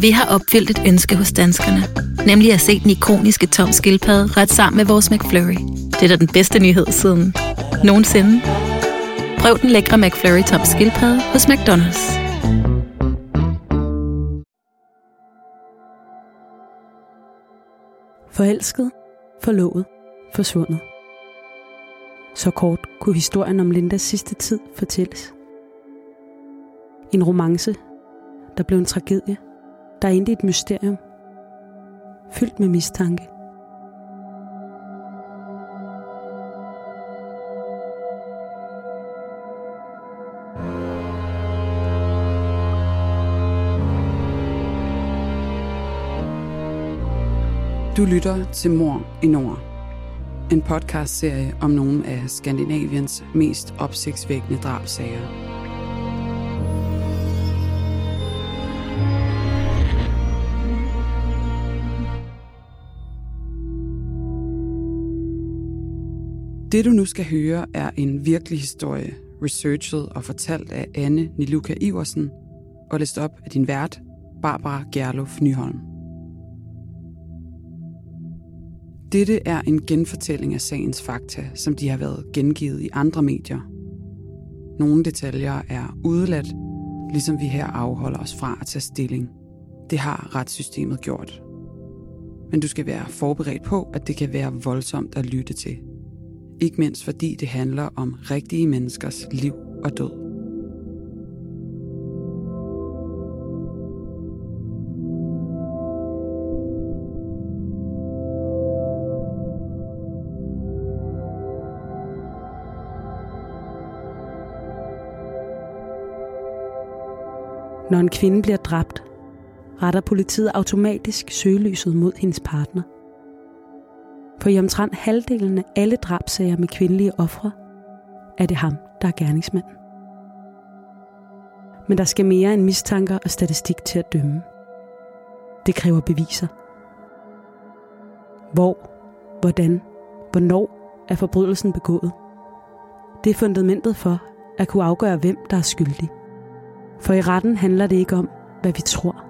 Vi har opfyldt et ønske hos danskerne. Nemlig at se den ikoniske tom skildpadde ret sammen med vores McFlurry. Det er da den bedste nyhed siden nogensinde. Prøv den lækre McFlurry tom skildpadde hos McDonald's. Forelsket, forlovet, forsvundet. Så kort kunne historien om Lindas sidste tid fortælles. En romance, der blev en tragedie, der endte et mysterium, fyldt med mistanke. Du lytter til Mor i Nord. En podcastserie om nogle af Skandinaviens mest opsigtsvækkende drabsager. Det du nu skal høre er en virkelig historie, researchet og fortalt af Anne Niluka Iversen og læst op af din vært, Barbara Gerlof Nyholm. Dette er en genfortælling af sagens fakta, som de har været gengivet i andre medier. Nogle detaljer er udeladt, ligesom vi her afholder os fra at tage stilling. Det har retssystemet gjort. Men du skal være forberedt på, at det kan være voldsomt at lytte til. Ikke mindst fordi det handler om rigtige menneskers liv og død. Når en kvinde bliver dræbt, retter politiet automatisk søgelyset mod hendes partner. For i omtrent halvdelen af alle drabsager med kvindelige ofre, er det ham, der er gerningsmanden. Men der skal mere end mistanker og statistik til at dømme. Det kræver beviser. Hvor, hvordan, hvornår er forbrydelsen begået? Det er fundamentet for at kunne afgøre, hvem der er skyldig. For i retten handler det ikke om, hvad vi tror,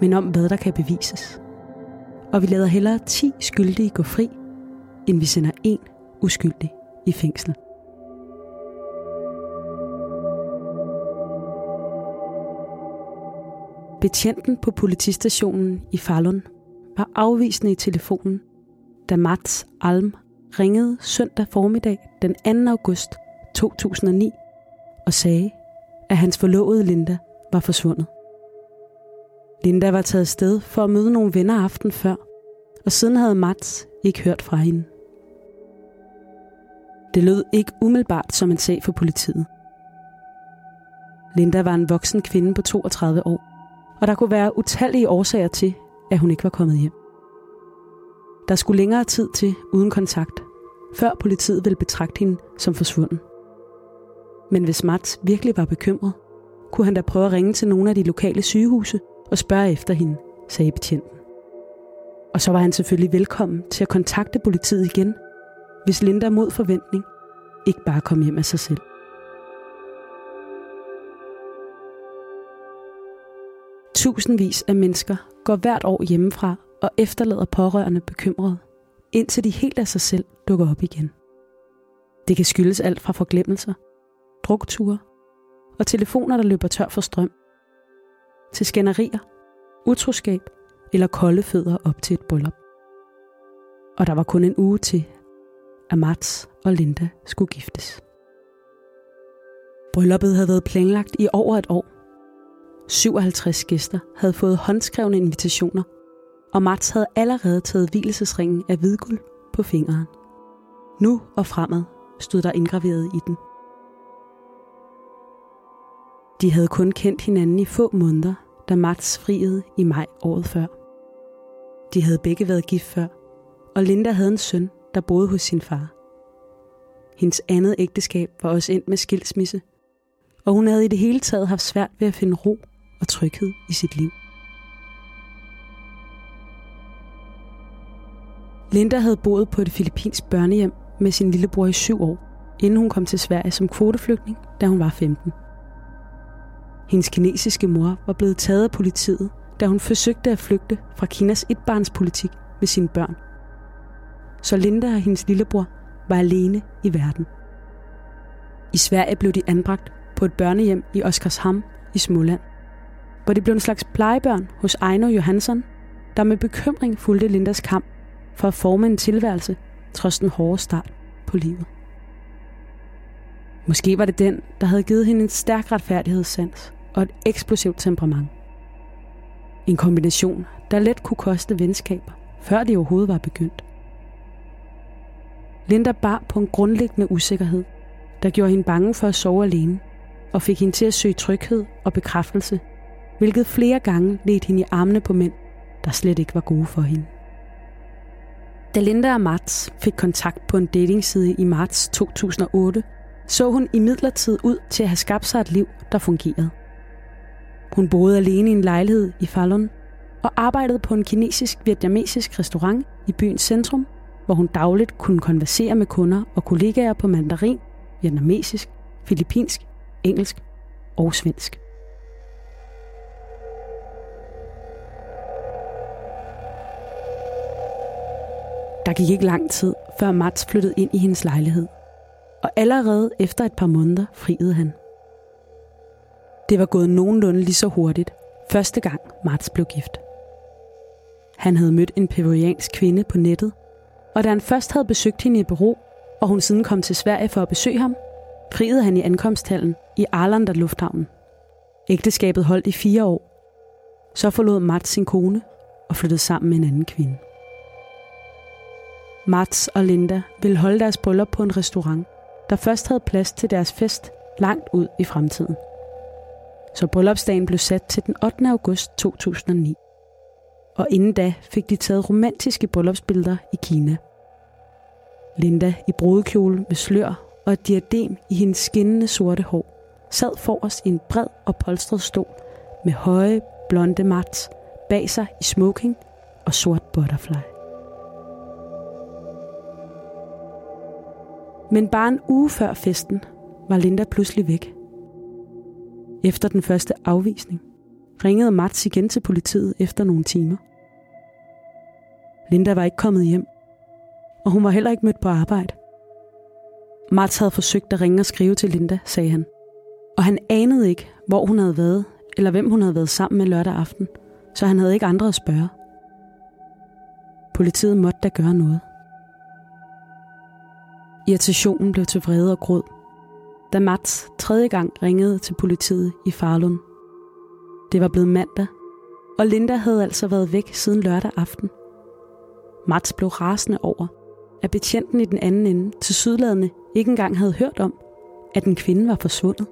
men om, hvad der kan bevises. Og vi lader hellere 10 skyldige gå fri, end vi sender en uskyldig i fængsel. Betjenten på politistationen i Falun var afvisende i telefonen, da Mats Alm ringede søndag formiddag den 2. august 2009 og sagde, at hans forlovede Linda var forsvundet. Linda var taget sted for at møde nogle venner aften før, og siden havde Mats ikke hørt fra hende. Det lød ikke umiddelbart som en sag for politiet. Linda var en voksen kvinde på 32 år, og der kunne være utallige årsager til, at hun ikke var kommet hjem. Der skulle længere tid til uden kontakt, før politiet ville betragte hende som forsvunden. Men hvis Mats virkelig var bekymret, kunne han da prøve at ringe til nogle af de lokale sygehuse og spørge efter hende, sagde betjenten. Og så var han selvfølgelig velkommen til at kontakte politiet igen, hvis Linda mod forventning ikke bare kom hjem af sig selv. Tusindvis af mennesker går hvert år hjemmefra og efterlader pårørende bekymrede, indtil de helt af sig selv dukker op igen. Det kan skyldes alt fra forglemmelser, drukture og telefoner, der løber tør for strøm, til skænderier, utroskab eller kolde fødder op til et bryllup. Og der var kun en uge til, at Mats og Linda skulle giftes. Brylluppet havde været planlagt i over et år. 57 gæster havde fået håndskrevne invitationer, og Mats havde allerede taget hvilesesringen af hvidguld på fingeren. Nu og fremad stod der indgraveret i den. De havde kun kendt hinanden i få måneder, da Mats friede i maj året før. De havde begge været gift før, og Linda havde en søn, der boede hos sin far. Hendes andet ægteskab var også endt med skilsmisse, og hun havde i det hele taget haft svært ved at finde ro og tryghed i sit liv. Linda havde boet på et filippinsk børnehjem med sin lillebror i syv år, inden hun kom til Sverige som kvoteflygtning, da hun var 15. Hendes kinesiske mor var blevet taget af politiet, da hun forsøgte at flygte fra Kinas etbarnspolitik med sine børn. Så Linda og hendes lillebror var alene i verden. I Sverige blev de anbragt på et børnehjem i Oskarshamn i Småland, hvor de blev en slags plejebørn hos Ejno Johansson, der med bekymring fulgte Lindas kamp for at forme en tilværelse trods den hårde start på livet. Måske var det den, der havde givet hende en stærk retfærdighedssans og et eksplosivt temperament. En kombination, der let kunne koste venskaber, før de overhovedet var begyndt. Linda bar på en grundlæggende usikkerhed, der gjorde hende bange for at sove alene, og fik hende til at søge tryghed og bekræftelse, hvilket flere gange ledte hende i armene på mænd, der slet ikke var gode for hende. Da Linda og Mats fik kontakt på en datingside i marts 2008, så hun i midlertid ud til at have skabt sig et liv, der fungerede. Hun boede alene i en lejlighed i Falun og arbejdede på en kinesisk-vietnamesisk restaurant i byens centrum, hvor hun dagligt kunne konversere med kunder og kollegaer på mandarin, vietnamesisk, filippinsk, engelsk og svensk. Der gik ikke lang tid, før Mats flyttede ind i hendes lejlighed. Og allerede efter et par måneder friede han. Det var gået nogenlunde lige så hurtigt, første gang Mats blev gift. Han havde mødt en peruviansk kvinde på nettet, og da han først havde besøgt hende i Peru, og hun siden kom til Sverige for at besøge ham, friede han i ankomsthallen i Arlanda Lufthavnen. Ægteskabet holdt i fire år. Så forlod Mats sin kone og flyttede sammen med en anden kvinde. Mats og Linda ville holde deres bryllup på en restaurant, der først havde plads til deres fest langt ud i fremtiden. Så bryllupsdagen blev sat til den 8. august 2009. Og inden da fik de taget romantiske bryllupsbilleder i Kina. Linda i brudekjole med slør og et diadem i hendes skinnende sorte hår sad forrest i en bred og polstret stol med høje, blonde mats bag sig i smoking og sort butterfly. Men bare en uge før festen var Linda pludselig væk. Efter den første afvisning ringede Mats igen til politiet efter nogle timer. Linda var ikke kommet hjem, og hun var heller ikke mødt på arbejde. Mats havde forsøgt at ringe og skrive til Linda, sagde han. Og han anede ikke, hvor hun havde været, eller hvem hun havde været sammen med lørdag aften, så han havde ikke andre at spørge. Politiet måtte da gøre noget. Irritationen blev til vrede og gråd, da Mats tredje gang ringede til politiet i Farlund. Det var blevet mandag, og Linda havde altså været væk siden lørdag aften. Mats blev rasende over, at betjenten i den anden ende til sydladende ikke engang havde hørt om, at en kvinde var forsvundet.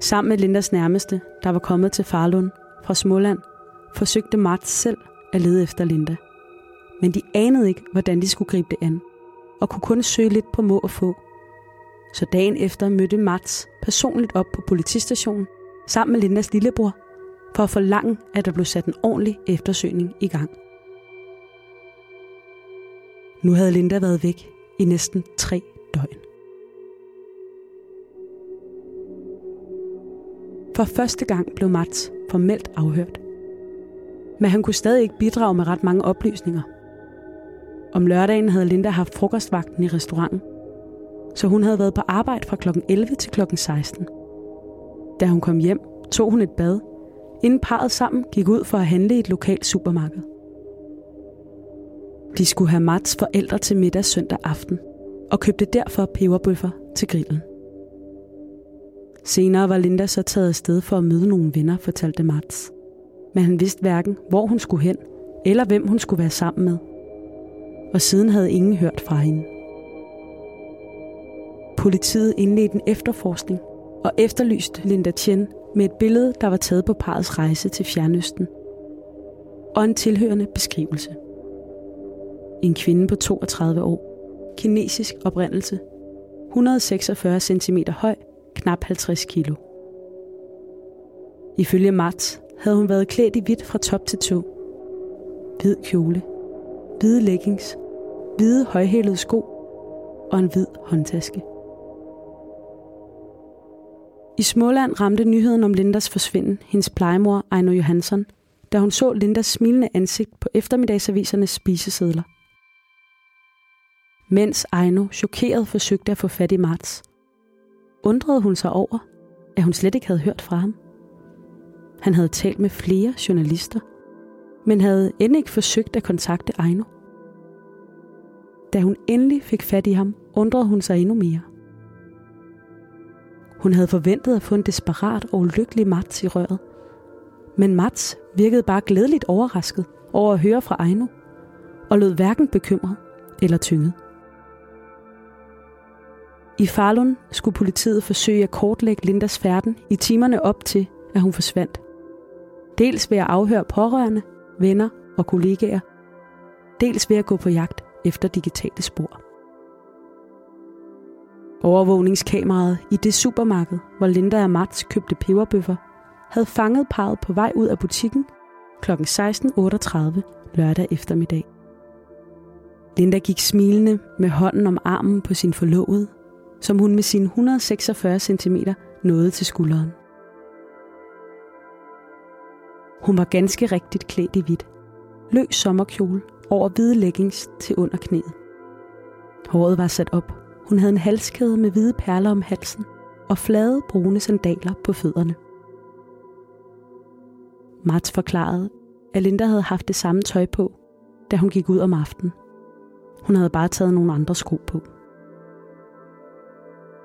Sammen med Lindas nærmeste, der var kommet til Farlund fra Småland, forsøgte Mats selv at lede efter Linda. Men de anede ikke, hvordan de skulle gribe det an og kunne kun søge lidt på må og få. Så dagen efter mødte Mats personligt op på politistationen sammen med Lindas lillebror for at forlange, at der blev sat en ordentlig eftersøgning i gang. Nu havde Linda været væk i næsten tre døgn. For første gang blev Mats formelt afhørt. Men han kunne stadig ikke bidrage med ret mange oplysninger – om lørdagen havde Linda haft frokostvagten i restauranten, så hun havde været på arbejde fra kl. 11 til kl. 16. Da hun kom hjem, tog hun et bad, inden parret sammen gik ud for at handle i et lokalt supermarked. De skulle have Mats forældre til middag søndag aften, og købte derfor peberbøffer til grillen. Senere var Linda så taget afsted for at møde nogle venner, fortalte Mats. Men han vidste hverken, hvor hun skulle hen, eller hvem hun skulle være sammen med – og siden havde ingen hørt fra hende. Politiet indledte en efterforskning og efterlyste Linda Chen med et billede, der var taget på parets rejse til Fjernøsten, og en tilhørende beskrivelse. En kvinde på 32 år, kinesisk oprindelse, 146 cm høj, knap 50 kilo. Ifølge Mats havde hun været klædt i hvidt fra top til tå. Hvid kjole, hvide leggings, hvide højhælede sko og en hvid håndtaske. I Småland ramte nyheden om Lindas forsvinden hendes plejemor Ejno Johansson, da hun så Lindas smilende ansigt på eftermiddagsavisernes spisesedler. Mens Ejno chokeret forsøgte at få fat i Marts, undrede hun sig over, at hun slet ikke havde hørt fra ham. Han havde talt med flere journalister, men havde end ikke forsøgt at kontakte Ejno. Da hun endelig fik fat i ham, undrede hun sig endnu mere. Hun havde forventet at få en desperat og ulykkelig Mats i røret. Men Mats virkede bare glædeligt overrasket over at høre fra Ejno, og lød hverken bekymret eller tynget. I Falun skulle politiet forsøge at kortlægge Lindas færden i timerne op til, at hun forsvandt. Dels ved at afhøre pårørende, venner og kollegaer, dels ved at gå på jagt efter digitale spor. Overvågningskameraet i det supermarked, hvor Linda og Mats købte peberbøffer, havde fanget parret på vej ud af butikken kl. 16.38 lørdag eftermiddag. Linda gik smilende med hånden om armen på sin forlovede, som hun med sine 146 cm nåede til skulderen. Hun var ganske rigtigt klædt i hvidt. Løs sommerkjole over hvide leggings til under knæet. Håret var sat op. Hun havde en halskæde med hvide perler om halsen og flade brune sandaler på fødderne. Mats forklarede, at Linda havde haft det samme tøj på, da hun gik ud om aftenen. Hun havde bare taget nogle andre sko på.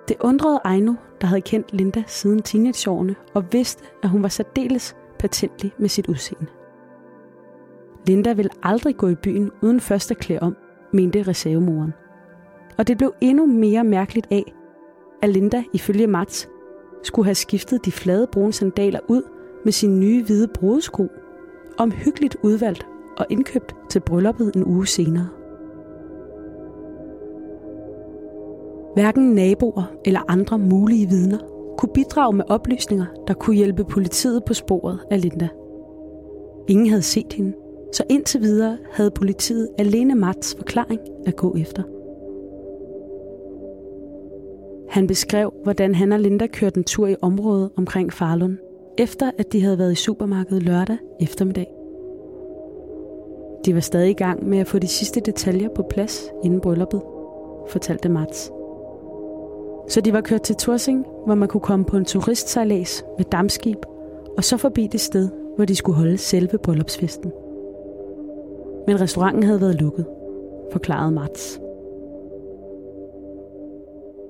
Det undrede Ejno, der havde kendt Linda siden teenageårene og vidste, at hun var særdeles patentlig med sit udseende. Linda ville aldrig gå i byen uden først at klæde om, mente reservemoren. Og det blev endnu mere mærkeligt af, at Linda ifølge Mats skulle have skiftet de flade brune sandaler ud med sin nye hvide brudesko, omhyggeligt udvalgt og indkøbt til brylluppet en uge senere. Hverken naboer eller andre mulige vidner kunne bidrage med oplysninger, der kunne hjælpe politiet på sporet af Linda. Ingen havde set hende, så indtil videre havde politiet alene Mats forklaring at gå efter. Han beskrev, hvordan han og Linda kørte en tur i området omkring Farlund, efter at de havde været i supermarkedet lørdag eftermiddag. De var stadig i gang med at få de sidste detaljer på plads inden brylluppet, fortalte Mats. Så de var kørt til Torsing, hvor man kunne komme på en turistsejlads med dammskib, og så forbi det sted, hvor de skulle holde selve bryllupsfesten. Men restauranten havde været lukket, forklarede Mats.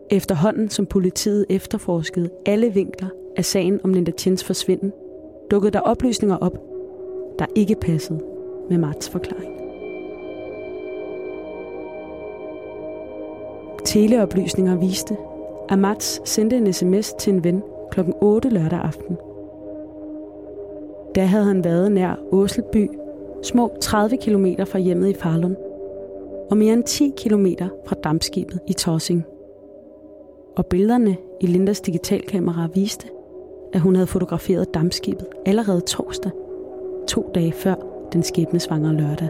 Efterhånden som politiet efterforskede alle vinkler af sagen om Linda Chins forsvinden, dukkede der oplysninger op, der ikke passede med Mats forklaring. Teleoplysninger viste, at Mats sendte en sms til en ven kl. 8 lørdag aften. Da havde han været nær Åselby, små 30 km fra hjemmet i Farlund, og mere end 10 km fra dampskibet i Torsing. Og billederne i Lindas digitalkamera viste, at hun havde fotograferet dammskibet allerede torsdag, to dage før den skæbnesvangre lørdag.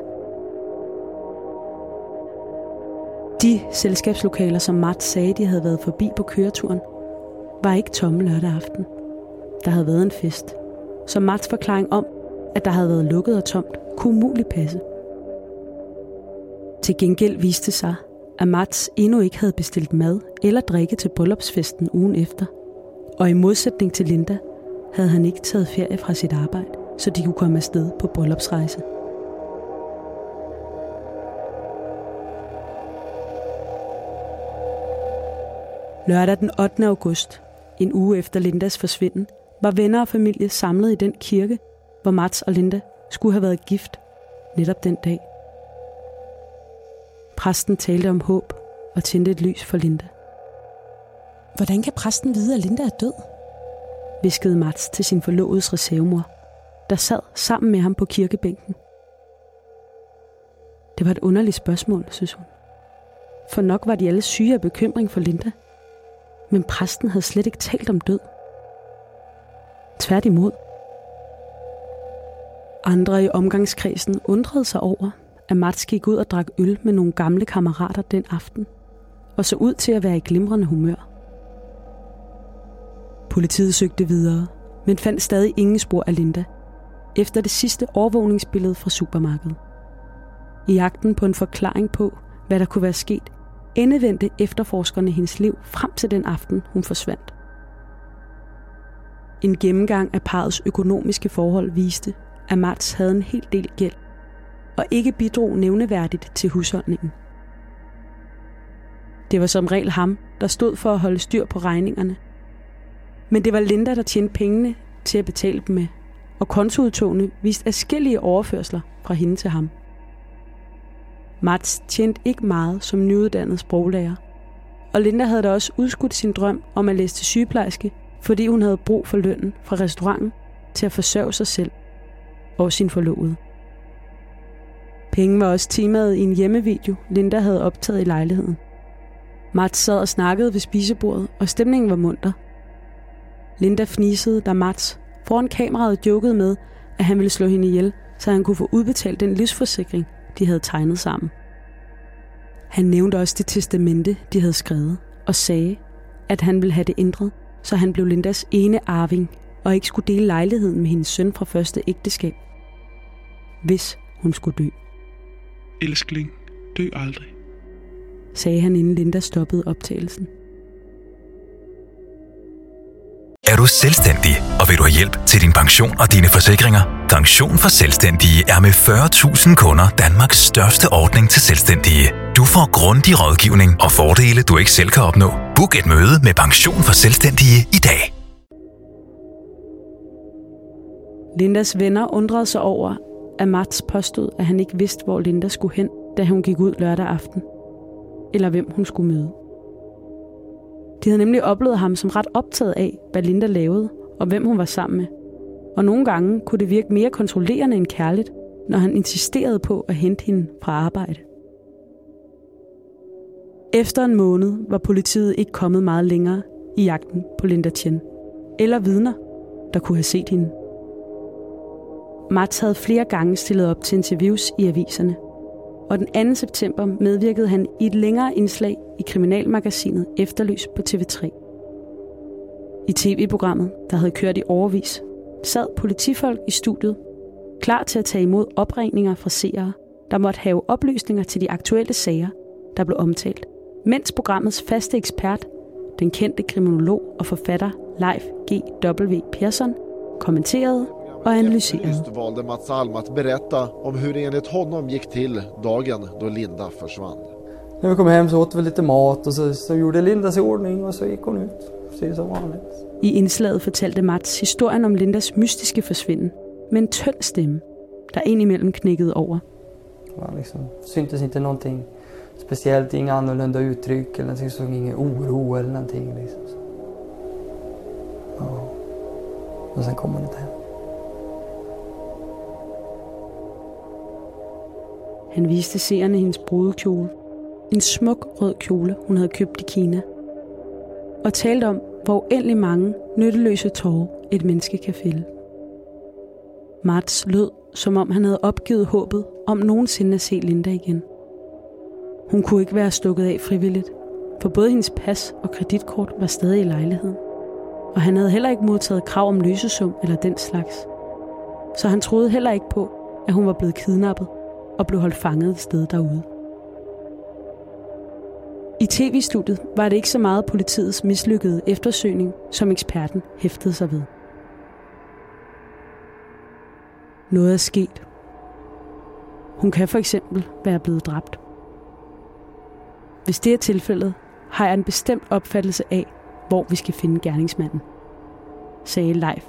De selskabslokaler, som Mats sagde, de havde været forbi på køreturen, var ikke tomme lørdag aften. Der havde været en fest. Så Mats forklaring om, at der havde været lukket og tomt, kunne umuligt passe. Til gengæld viste sig, at Mats endnu ikke havde bestilt mad eller drikke til bryllupsfesten ugen efter. Og i modsætning til Linda, havde han ikke taget ferie fra sit arbejde, så de kunne komme afsted på bryllupsrejse. Lørdag den 8. august, en uge efter Lindas forsvinden, var venner og familie samlet i den kirke, hvor Mats og Linda skulle have været gift netop den dag. Præsten talte om håb og tændte et lys for Linda. Hvordan kan præsten vide, at Linda er død? viskede Mats til sin forlovedes reservemor, der sad sammen med ham på kirkebænken. Det var et underligt spørgsmål, synes hun. For nok var de alle syge af bekymring for Linda – men præsten havde slet ikke talt om død. Tværtimod. Andre i omgangskredsen undrede sig over, at Mats gik ud og drak øl med nogle gamle kammerater den aften, og så ud til at være i glimrende humør. Politiet søgte videre, men fandt stadig ingen spor af Linda, efter det sidste overvågningsbillede fra supermarkedet. I jagten på en forklaring på, hvad der kunne være sket, endevendte efterforskerne hendes liv frem til den aften, hun forsvandt. En gennemgang af parets økonomiske forhold viste, at Mats havde en hel del gæld, og ikke bidrog nævneværdigt til husholdningen. Det var som regel ham, der stod for at holde styr på regningerne. Men det var Linda, der tjente pengene til at betale dem med, og kontoudtogene viste afskillige overførsler fra hende til ham. Mats tjente ikke meget som nyuddannet sproglærer, og Linda havde da også udskudt sin drøm om at læse til sygeplejerske, fordi hun havde brug for lønnen fra restauranten til at forsørge sig selv og sin forlovede. Penge var også temaet i en hjemmevideo, Linda havde optaget i lejligheden. Mats sad og snakkede ved spisebordet, og stemningen var munter. Linda fnisede, da Mats foran kameraet jokede med, at han ville slå hende ihjel, så han kunne få udbetalt den livsforsikring, de havde tegnet sammen. Han nævnte også det testamente, de havde skrevet, og sagde, at han ville have det ændret, så han blev Lindas ene arving og ikke skulle dele lejligheden med hendes søn fra første ægteskab, hvis hun skulle dø. Elskling, dø aldrig. Sagde han, inden Linda stoppede optagelsen. Er du selvstændig, og vil du have hjælp til din pension og dine forsikringer? Pension for Selvstændige er med 40.000 kunder Danmarks største ordning til selvstændige. Du får grundig rådgivning og fordele, du ikke selv kan opnå. Book et møde med Pension for Selvstændige i dag. Lindas venner undrede sig over, at Mats påstod, at han ikke vidste, hvor Linda skulle hen, da hun gik ud lørdag aften. Eller hvem hun skulle møde. De havde nemlig oplevet ham som ret optaget af, hvad Linda lavede, og hvem hun var sammen med. Og nogle gange kunne det virke mere kontrollerende end kærligt, når han insisterede på at hente hende fra arbejde. Efter en måned var politiet ikke kommet meget længere i jagten på Linda Chen, eller vidner, der kunne have set hende. Mats havde flere gange stillet op til interviews i aviserne, og den 2. september medvirkede han i et længere indslag i kriminalmagasinet Efterlys på TV3. I tv-programmet, der havde kørt i overvis, sad politifolk i studiet, klar til at tage imod opringninger fra seere, der måtte have oplysninger til de aktuelle sager, der blev omtalt, mens programmets faste ekspert, den kendte kriminolog og forfatter Leif G.W. Persson, kommenterede och analyserade. valde Mats Alm att berätta om hur det enligt honom gick till dagen då Linda försvann. När vi kom hem så åt vi lite mat och så, så gjorde Linda sig i ordning och så gick hon ut. Precis som vanligt. I indslaget fortalte Mats historien om Lindas mystiske forsvinden med en tynd stemme, der indimellem knækkede over. Det liksom, syntes inte någonting speciellt, inga annorlunda uttryck eller någonting, såg ingen oro eller någonting. Liksom. Ja. Och sen kom hon inte hem. Han viste seerne hendes brudekjole. En smuk rød kjole, hun havde købt i Kina. Og talte om, hvor uendelig mange nytteløse tårer et menneske kan fælde. Mats lød, som om han havde opgivet håbet om nogensinde at se Linda igen. Hun kunne ikke være stukket af frivilligt, for både hendes pas og kreditkort var stadig i lejligheden. Og han havde heller ikke modtaget krav om løsesum eller den slags. Så han troede heller ikke på, at hun var blevet kidnappet og blev holdt fanget et sted derude. I tv-studiet var det ikke så meget politiets mislykkede eftersøgning, som eksperten hæftede sig ved. Noget er sket. Hun kan for eksempel være blevet dræbt. Hvis det er tilfældet, har jeg en bestemt opfattelse af, hvor vi skal finde gerningsmanden, sagde Leif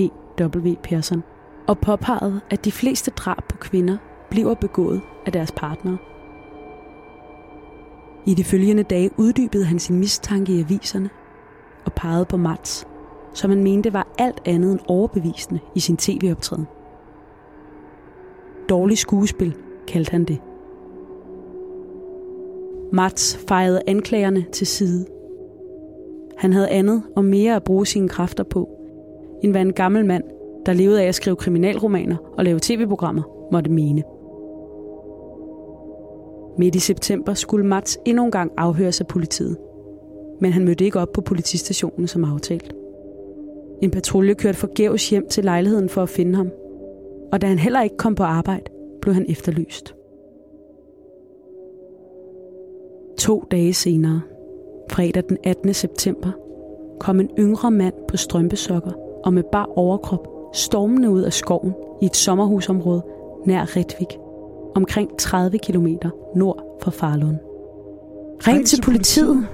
G.W. Persson, og påpegede, at de fleste drab på kvinder bliver begået af deres partnere. I de følgende dage uddybede han sin mistanke i aviserne og pegede på Mats, som han mente var alt andet end overbevisende i sin tv-optræden. Dårlig skuespil, kaldte han det. Mats fejrede anklagerne til side. Han havde andet og mere at bruge sine kræfter på, end hvad en gammel mand, der levede af at skrive kriminalromaner og lave tv-programmer, måtte mene. Midt i september skulle Mats endnu en gang afhøres af politiet. Men han mødte ikke op på politistationen som aftalt. En patrulje kørte forgæves hjem til lejligheden for at finde ham. Og da han heller ikke kom på arbejde, blev han efterlyst. To dage senere, fredag den 18. september, kom en yngre mand på strømpesokker og med bar overkrop stormende ud af skoven i et sommerhusområde nær Retvik, omkring 30 km nord for Farlund. Ring til politiet,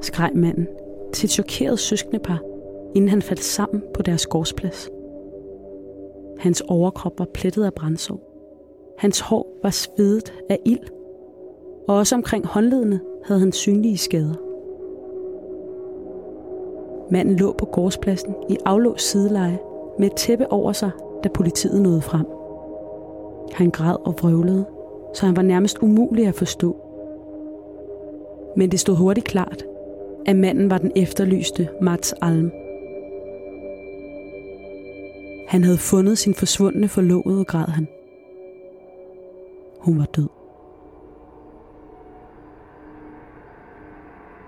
skreg manden til et chokeret søskendepar, inden han faldt sammen på deres gårdsplads. Hans overkrop var plettet af brændsår. Hans hår var svedet af ild, og også omkring håndledene havde han synlige skader. Manden lå på gårdspladsen i aflåst sideleje med et tæppe over sig, da politiet nåede frem. Han græd og vrøvlede, så han var nærmest umulig at forstå. Men det stod hurtigt klart, at manden var den efterlyste Mats Alm. Han havde fundet sin forsvundne forlovede, græd han. Hun var død.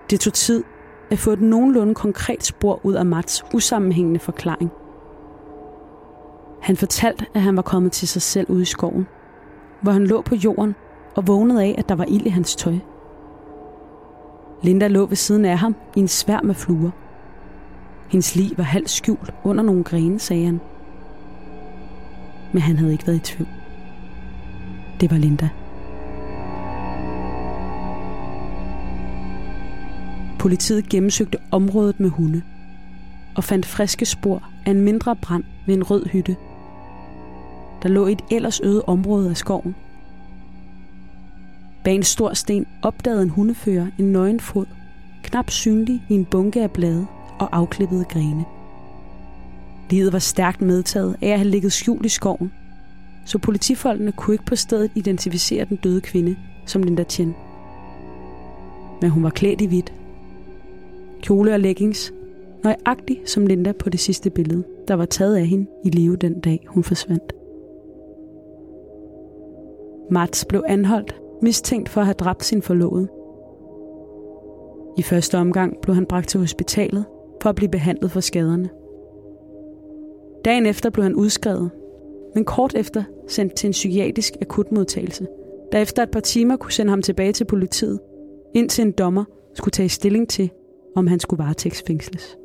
Det tog tid at få et nogenlunde konkret spor ud af Mats usammenhængende forklaring. Han fortalte, at han var kommet til sig selv ude i skoven, hvor han lå på jorden og vågnede af, at der var ild i hans tøj. Linda lå ved siden af ham i en sværm af fluer. Hendes liv var halvt skjult under nogle grene, sagde han. Men han havde ikke været i tvivl. Det var Linda. Politiet gennemsøgte området med hunde og fandt friske spor af en mindre brand ved en rød hytte, der lå i et ellers øde område af skoven. Bag en stor sten opdagede en hundefører en nøgen fod, knap synlig i en bunke af blade og afklippede grene. Livet var stærkt medtaget af at have ligget skjult i skoven, så politifolkene kunne ikke på stedet identificere den døde kvinde som Linda Chen. Men hun var klædt i hvidt kjole og leggings, nøjagtig som Linda på det sidste billede, der var taget af hende i live den dag, hun forsvandt. Mats blev anholdt, mistænkt for at have dræbt sin forlovede. I første omgang blev han bragt til hospitalet for at blive behandlet for skaderne. Dagen efter blev han udskrevet, men kort efter sendt til en psykiatrisk akutmodtagelse, der efter et par timer kunne sende ham tilbage til politiet, indtil en dommer skulle tage stilling til, om han skulle varetægtsfængsles.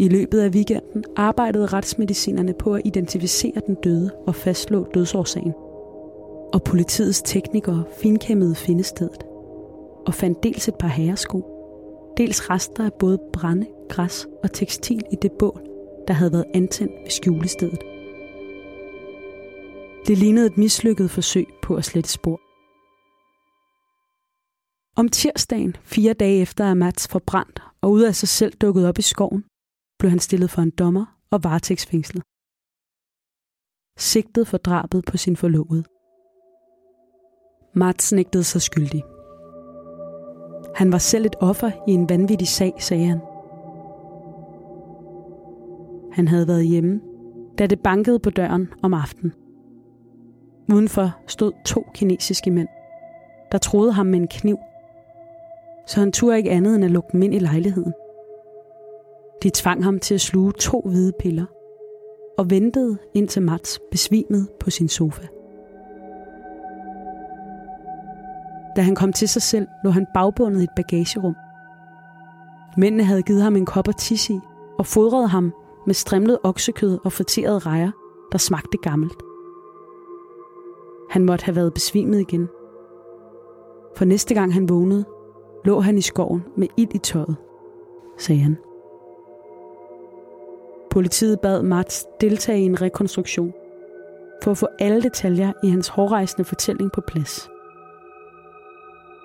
I løbet af weekenden arbejdede retsmedicinerne på at identificere den døde og fastslå dødsårsagen. Og politiets teknikere finkæmmede findestedet og fandt dels et par herresko, dels rester af både brænde, græs og tekstil i det bål, der havde været antændt ved skjulestedet. Det lignede et mislykket forsøg på at slette spor. Om tirsdagen, fire dage efter at Mats forbrændt og ud af sig selv dukket op i skoven, blev han stillet for en dommer og varetægtsfængslet. Sigtet for drabet på sin forlovede. Mats nægtede sig skyldig. Han var selv et offer i en vanvittig sag, sagde han. Han havde været hjemme, da det bankede på døren om aftenen. Udenfor stod to kinesiske mænd, der troede ham med en kniv så han turde ikke andet end at lukke dem ind i lejligheden. De tvang ham til at sluge to hvide piller og ventede indtil Mats besvimede på sin sofa. Da han kom til sig selv, lå han bagbundet i et bagagerum. Mændene havde givet ham en kop og tis i og fodrede ham med strimlet oksekød og friterede rejer, der smagte gammelt. Han måtte have været besvimet igen. For næste gang han vågnede, lå han i skoven med ild i tøjet, sagde han. Politiet bad Mats deltage i en rekonstruktion for at få alle detaljer i hans hårrejsende fortælling på plads.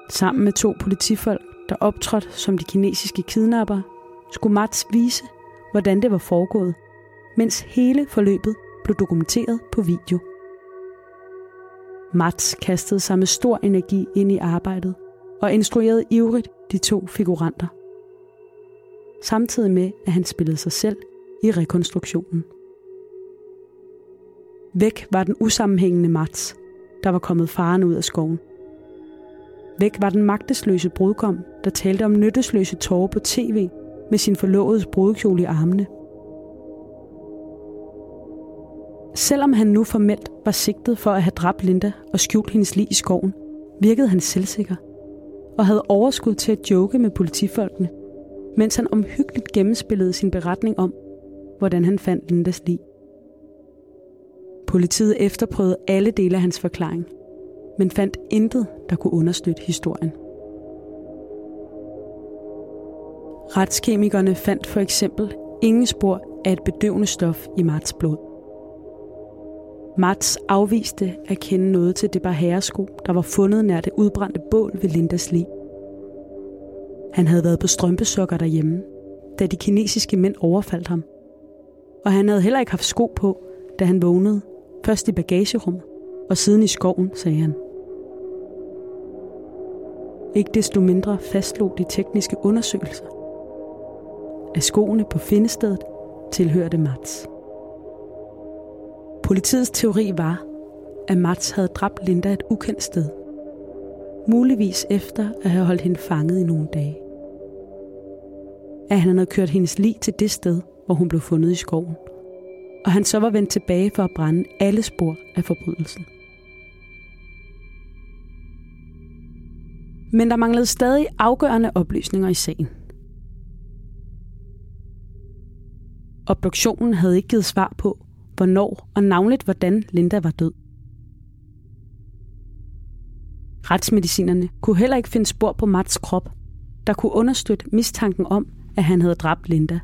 Sammen med to politifolk, der optrådte som de kinesiske kidnapper, skulle Mats vise, hvordan det var foregået, mens hele forløbet blev dokumenteret på video. Mats kastede sig med stor energi ind i arbejdet og instruerede ivrigt de to figuranter. Samtidig med, at han spillede sig selv i rekonstruktionen. Væk var den usammenhængende Mats, der var kommet faren ud af skoven. Væk var den magtesløse brudgom, der talte om nyttesløse tårer på tv, med sin forlovedes brudkjole i armene. Selvom han nu formelt var sigtet for at have dræbt Linda og skjult hendes lig i skoven, virkede han selvsikker og havde overskud til at joke med politifolkene, mens han omhyggeligt gennemspillede sin beretning om, hvordan han fandt Lindas lig. Politiet efterprøvede alle dele af hans forklaring, men fandt intet, der kunne understøtte historien. Retskemikerne fandt for eksempel ingen spor af et bedøvende stof i Marts blod. Mats afviste at kende noget til det bare herresko, der var fundet nær det udbrændte bål ved Lindas lig. Han havde været på strømpesokker derhjemme, da de kinesiske mænd overfaldt ham. Og han havde heller ikke haft sko på, da han vågnede, først i bagagerummet og siden i skoven, sagde han. Ikke desto mindre fastslog de tekniske undersøgelser, at skoene på findestedet tilhørte Mats. Politiets teori var, at Mats havde dræbt Linda et ukendt sted. Muligvis efter at have holdt hende fanget i nogle dage. At han havde kørt hendes lig til det sted, hvor hun blev fundet i skoven. Og han så var vendt tilbage for at brænde alle spor af forbrydelsen. Men der manglede stadig afgørende oplysninger i sagen. Obduktionen havde ikke givet svar på, hvornår og navnligt hvordan Linda var død. Retsmedicinerne kunne heller ikke finde spor på Mats krop, der kunne understøtte mistanken om, at han havde dræbt Linda.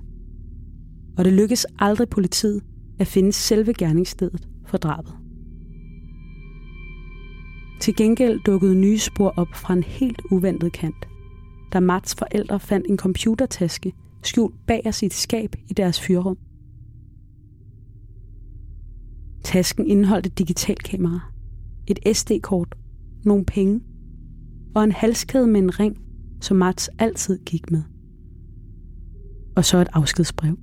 Og det lykkes aldrig politiet at finde selve gerningsstedet for drabet. Til gengæld dukkede nye spor op fra en helt uventet kant, da Mats forældre fandt en computertaske skjult bag os i et skab i deres fyrrum. Tasken indeholdt et digitalkamera, et SD-kort, nogle penge og en halskæde med en ring, som Mats altid gik med. Og så et afskedsbrev.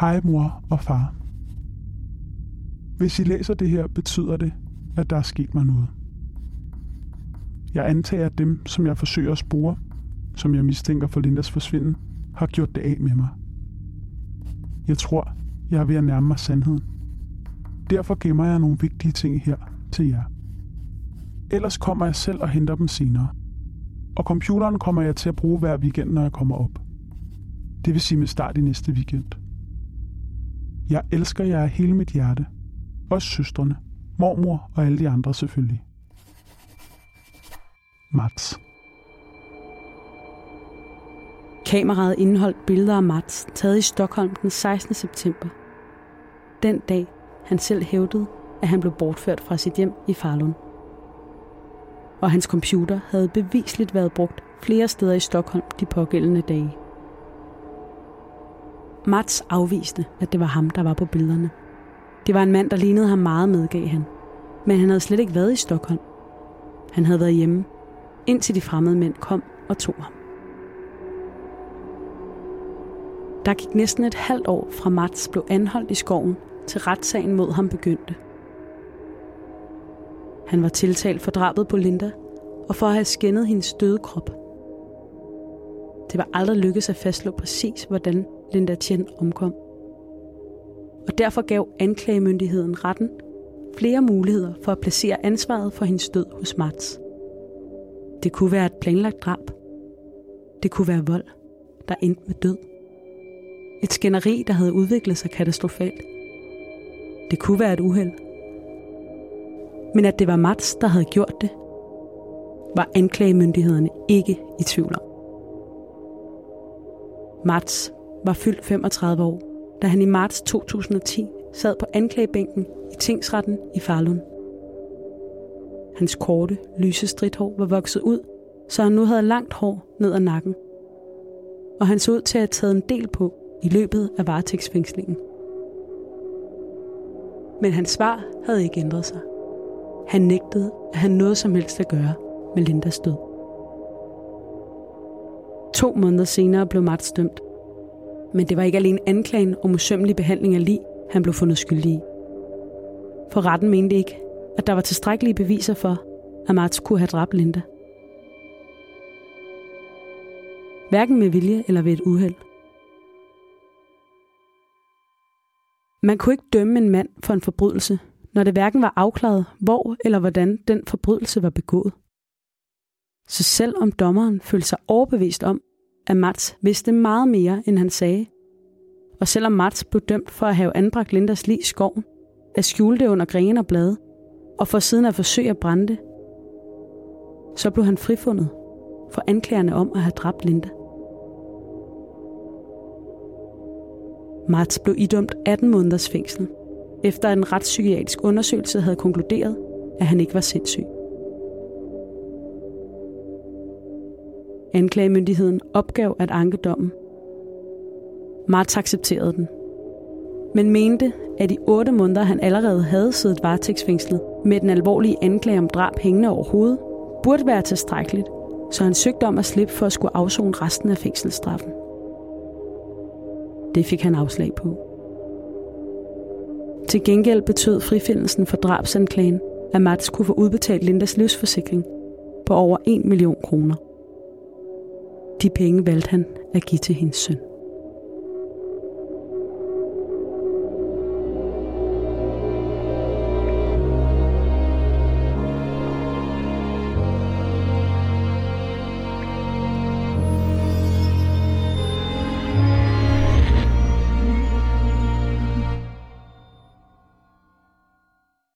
Hej mor og far. Hvis I læser det her, betyder det, at der er sket mig noget. Jeg antager, at dem, som jeg forsøger at spore, som jeg mistænker for Lindas forsvinden, har gjort det af med mig. Jeg tror, jeg er ved at nærme mig sandheden. Derfor gemmer jeg nogle vigtige ting her til jer. Ellers kommer jeg selv og henter dem senere. Og computeren kommer jeg til at bruge hver weekend, når jeg kommer op. Det vil sige med start i næste weekend. Jeg elsker jer af hele mit hjerte. Også søstrene, mormor og alle de andre selvfølgelig. Mats. Kameraet indeholdt billeder af Mats, taget i Stockholm den 16. september. Den dag, han selv hævdede, at han blev bortført fra sit hjem i Falun. Og hans computer havde bevisligt været brugt flere steder i Stockholm de pågældende dage. Mats afviste, at det var ham, der var på billederne. Det var en mand, der lignede ham meget, medgav han. Men han havde slet ikke været i Stockholm. Han havde været hjemme, indtil de fremmede mænd kom og tog ham. Der gik næsten et halvt år fra Mats blev anholdt i skoven, til retssagen mod ham begyndte. Han var tiltalt for drabet på Linda, og for at have skændet hendes døde krop. Det var aldrig lykkedes at fastslå præcis, hvordan Linda Chen omkom. Og derfor gav anklagemyndigheden retten flere muligheder for at placere ansvaret for hendes død hos Mats. Det kunne være et planlagt drab. Det kunne være vold, der endte med død. Et skænderi, der havde udviklet sig katastrofalt. Det kunne være et uheld. Men at det var Mats, der havde gjort det, var anklagemyndighederne ikke i tvivl om. Mats var fyldt 35 år, da han i marts 2010 sad på anklagebænken i tingsretten i Falun. Hans korte, lyse stridthår var vokset ud, så han nu havde langt hår ned ad nakken. Og han så ud til at have taget en del på i løbet af varetægtsfængslingen. Men hans svar havde ikke ændret sig. Han nægtede at have noget som helst at gøre med Lindas død. To måneder senere blev Mats dømt. Men det var ikke alene anklagen om usømmelig behandling af lig, han blev fundet skyldig i. For retten mente ikke, at der var tilstrækkelige beviser for, at Mats kunne have dræbt Linda. Hverken med vilje eller ved et uheld. Man kunne ikke dømme en mand for en forbrydelse, når det hverken var afklaret, hvor eller hvordan den forbrydelse var begået. Så selv om dommeren følte sig overbevist om, at Mats vidste meget mere, end han sagde, og selvom Mats blev dømt for at have anbragt Lindas lig i skoven, at skjule det under grene og blade, og for siden at forsøge at brænde det, så blev han frifundet for anklagerne om at have dræbt Linda. Mats blev idømt 18 måneders fængsel, efter en retspsykiatrisk undersøgelse havde konkluderet, at han ikke var sindssyg. Anklagemyndigheden opgav at anke dommen. Mats accepterede den, men mente, at de otte måneder, han allerede havde siddet varetægtsfængslet med den alvorlige anklage om drab hængende over hovedet, burde være tilstrækkeligt, så han søgte om at slippe for at skulle afzone resten af fængselsstraffen. Det fik han afslag på. Til gengæld betød frifindelsen for drabsanklagen, at Mats kunne få udbetalt Lindas livsforsikring på over 1 million kroner. De penge valgte han at give til hendes søn.